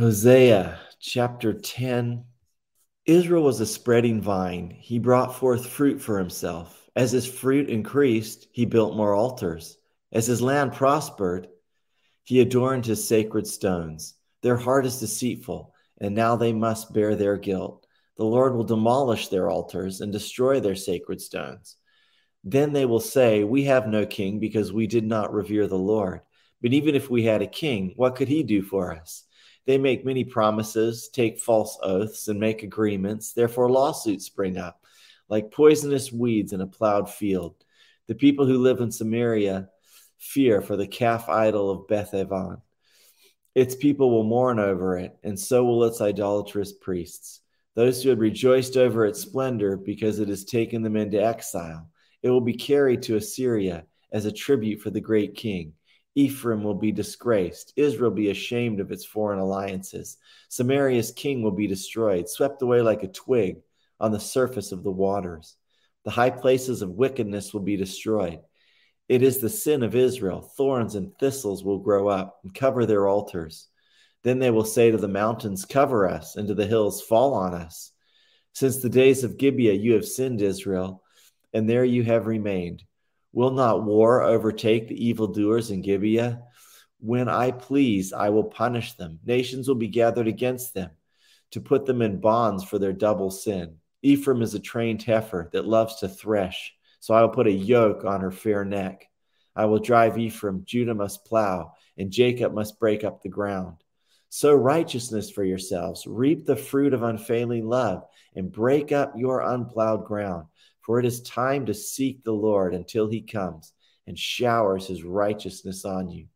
Hosea chapter 10. Israel was a spreading vine. He brought forth fruit for himself. As his fruit increased, he built more altars. As his land prospered, he adorned his sacred stones. Their heart is deceitful, and now they must bear their guilt. The Lord will demolish their altars and destroy their sacred stones. Then they will say, We have no king because we did not revere the Lord. But even if we had a king, what could he do for us? They make many promises, take false oaths, and make agreements. Therefore, lawsuits spring up like poisonous weeds in a plowed field. The people who live in Samaria fear for the calf idol of Beth Aven. Its people will mourn over it, and so will its idolatrous priests. Those who had rejoiced over its splendor because it has taken them into exile. It will be carried to Assyria as a tribute for the great king. Ephraim will be disgraced. Israel be ashamed of its foreign alliances. Samaria's king will be destroyed, swept away like a twig on the surface of the waters. The high places of wickedness will be destroyed. It is the sin of Israel. Thorns and thistles will grow up and cover their altars. Then they will say to the mountains, Cover us, and to the hills, Fall on us. Since the days of Gibeah, you have sinned, Israel, and there you have remained. Will not war overtake the evildoers in Gibeah? When I please, I will punish them. Nations will be gathered against them to put them in bonds for their double sin. Ephraim is a trained heifer that loves to thresh, so I will put a yoke on her fair neck. I will drive Ephraim, Judah must plow, and Jacob must break up the ground. Sow righteousness for yourselves, reap the fruit of unfailing love, and break up your unplowed ground. For it is time to seek the Lord until he comes and showers his righteousness on you.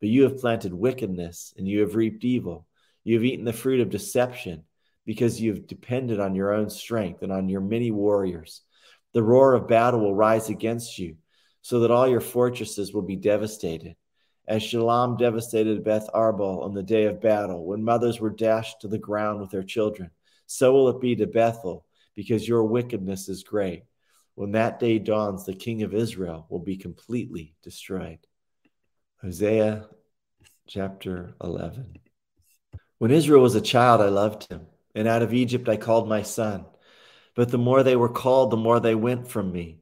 But you have planted wickedness and you have reaped evil. You have eaten the fruit of deception because you have depended on your own strength and on your many warriors. The roar of battle will rise against you, so that all your fortresses will be devastated. As Shalman devastated Beth Arbel on the day of battle, when mothers were dashed to the ground with their children, so will it be to Bethel because your wickedness is great. When that day dawns, the king of Israel will be completely destroyed. Hosea chapter 11. When Israel was a child, I loved him, and out of Egypt I called my son. But the more they were called, the more they went from me.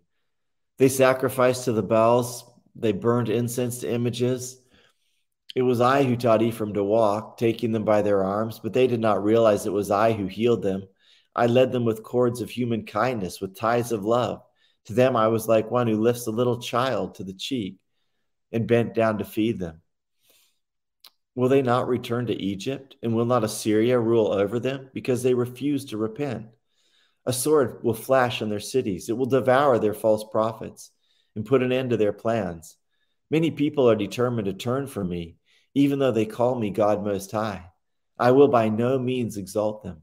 They sacrificed to the Baals, they burned incense to images. It was I who taught Ephraim to walk, taking them by their arms, but they did not realize it was I who healed them. I led them with cords of human kindness, with ties of love. To them, I was like one who lifts a little child to the cheek and bent down to feed them. Will they not return to Egypt? And will not Assyria rule over them? Because they refuse to repent. A sword will flash in their cities, it will devour their false prophets and put an end to their plans. Many people are determined to turn from me, even though they call me God Most High. I will by no means exalt them.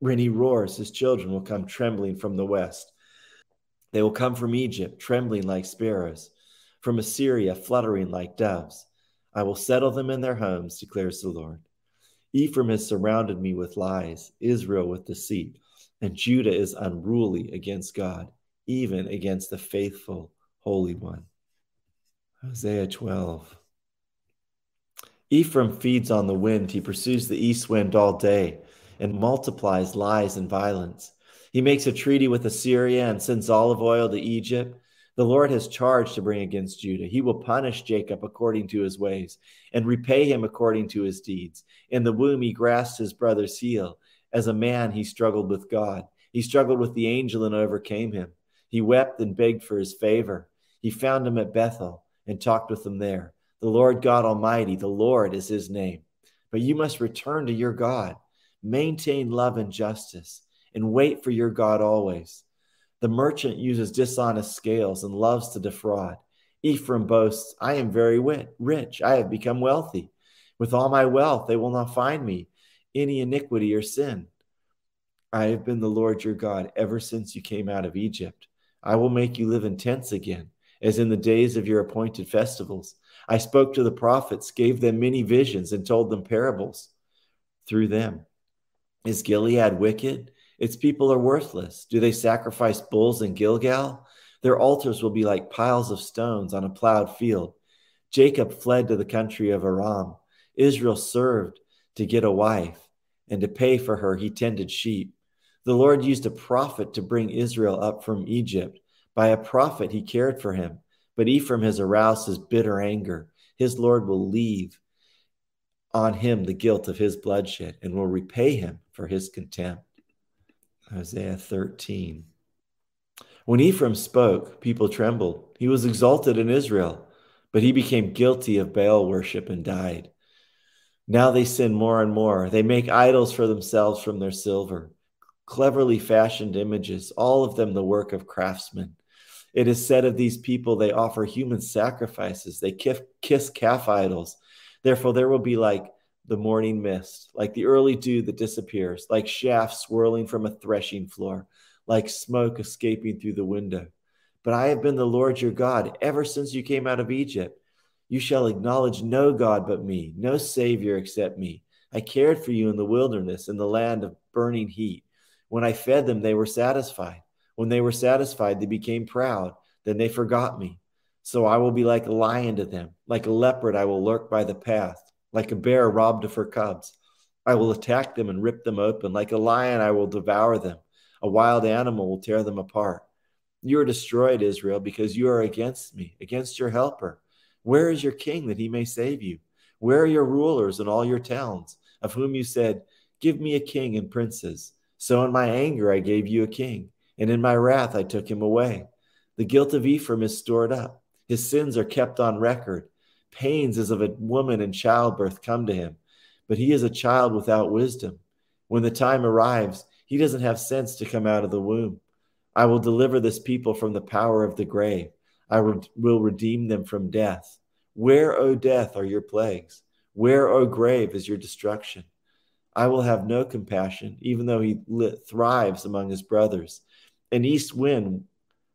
when he roars, his children will come trembling from the west. They will come from Egypt, trembling like sparrows, from Assyria, fluttering like doves. I will settle them in their homes, declares the Lord. Ephraim has surrounded me with lies, Israel with deceit, and Judah is unruly against God, even against the faithful Holy One. Hosea 12. Ephraim feeds on the wind, he pursues the east wind all day and multiplies lies and violence. He makes a treaty with Assyria and sends olive oil to Egypt. The Lord has charged to bring against Judah. He will punish Jacob according to his ways and repay him according to his deeds. In the womb, he grasped his brother's heel. As a man, he struggled with God. He struggled with the angel and overcame him. He wept and begged for his favor. He found him at Bethel and talked with him there. The Lord God Almighty, the Lord is his name. But you must return to your God maintain love and justice, and wait for your God always. The merchant uses dishonest scales and loves to defraud. Ephraim boasts, I am very rich. I have become wealthy. With all my wealth, they will not find me any iniquity or sin. I have been the Lord your God ever since you came out of Egypt. I will make you live in tents again, as in the days of your appointed festivals. I spoke to the prophets, gave them many visions, and told them parables through them. Is Gilead wicked? Its people are worthless. Do they sacrifice bulls in Gilgal? Their altars will be like piles of stones on a plowed field. Jacob fled to the country of Aram. Israel served to get a wife, and to pay for her, he tended sheep. The Lord used a prophet to bring Israel up from Egypt. By a prophet, he cared for him. But Ephraim has aroused his bitter anger. His Lord will leave on him the guilt of his bloodshed and will repay him for his contempt. Hosea 13. When Ephraim spoke, people trembled. He was exalted in Israel, but he became guilty of Baal worship and died. Now they sin more and more. They make idols for themselves from their silver cleverly fashioned images, all of them the work of craftsmen. It is said of these people, they offer human sacrifices, they kiss calf idols. Therefore, there will be like the morning mist, like the early dew that disappears, like shafts swirling from a threshing floor, like smoke escaping through the window. But I have been the Lord your God ever since you came out of Egypt. You shall acknowledge no God but me, no Savior except me. I cared for you in the wilderness, in the land of burning heat. When I fed them, they were satisfied. When they were satisfied, they became proud. Then they forgot me. So I will be like a lion to them. Like a leopard, I will lurk by the path. Like a bear robbed of her cubs. I will attack them and rip them open. Like a lion, I will devour them. A wild animal will tear them apart. You are destroyed, Israel, because you are against me, against your helper. Where is your king that he may save you? Where are your rulers and all your towns, of whom you said, Give me a king and princes? So in my anger I gave you a king, and in my wrath I took him away. The guilt of Ephraim is stored up, his sins are kept on record. Pains as of a woman in childbirth come to him, but he is a child without wisdom. When the time arrives, he doesn't have sense to come out of the womb. I will deliver this people from the power of the grave. I will redeem them from death. Where, O death, are your plagues? Where, O grave, is your destruction? I will have no compassion, even though he thrives among his brothers. An east wind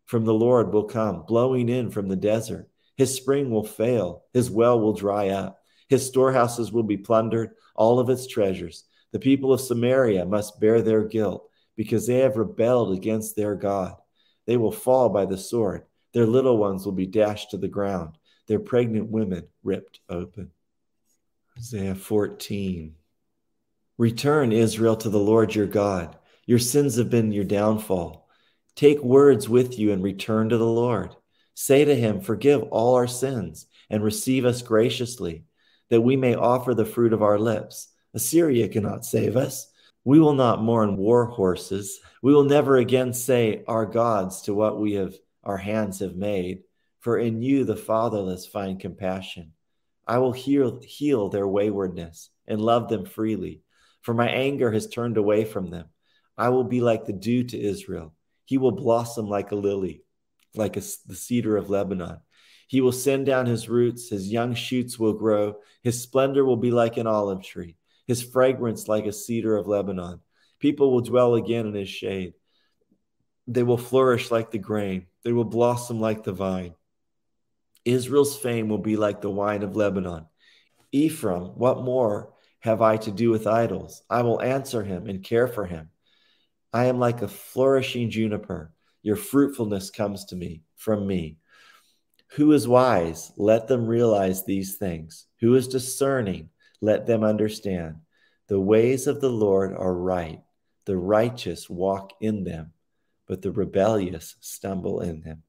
from the Lord will come, blowing in from the desert. His spring will fail, his well will dry up, his storehouses will be plundered, all of its treasures. The people of Samaria must bear their guilt because they have rebelled against their God. They will fall by the sword, their little ones will be dashed to the ground, their pregnant women ripped open. Hosea 14. Return, Israel, to the Lord your God. Your sins have been your downfall. Take words with you and return to the Lord. Say to him, Forgive all our sins and receive us graciously, that we may offer the fruit of our lips. Assyria cannot save us. We will not mourn war horses. We will never again say, Our gods, to what we have our hands have made. For in you the fatherless find compassion. I will heal, heal their waywardness and love them freely for my anger has turned away from them. I will be like the dew to Israel. He will blossom like a lily, like a, the cedar of Lebanon. He will send down his roots, his young shoots will grow, his splendor will be like an olive tree, his fragrance like a cedar of Lebanon. People will dwell again in his shade. They will flourish like the grain, they will blossom like the vine. Israel's fame will be like the wine of Lebanon. Ephraim, what more have I to do with idols? I will answer him and care for him. I am like a flourishing juniper. Your fruitfulness comes to me from me. Who is wise? Let them realize these things. Who is discerning? Let them understand. The ways of the Lord are right. The righteous walk in them, but the rebellious stumble in them.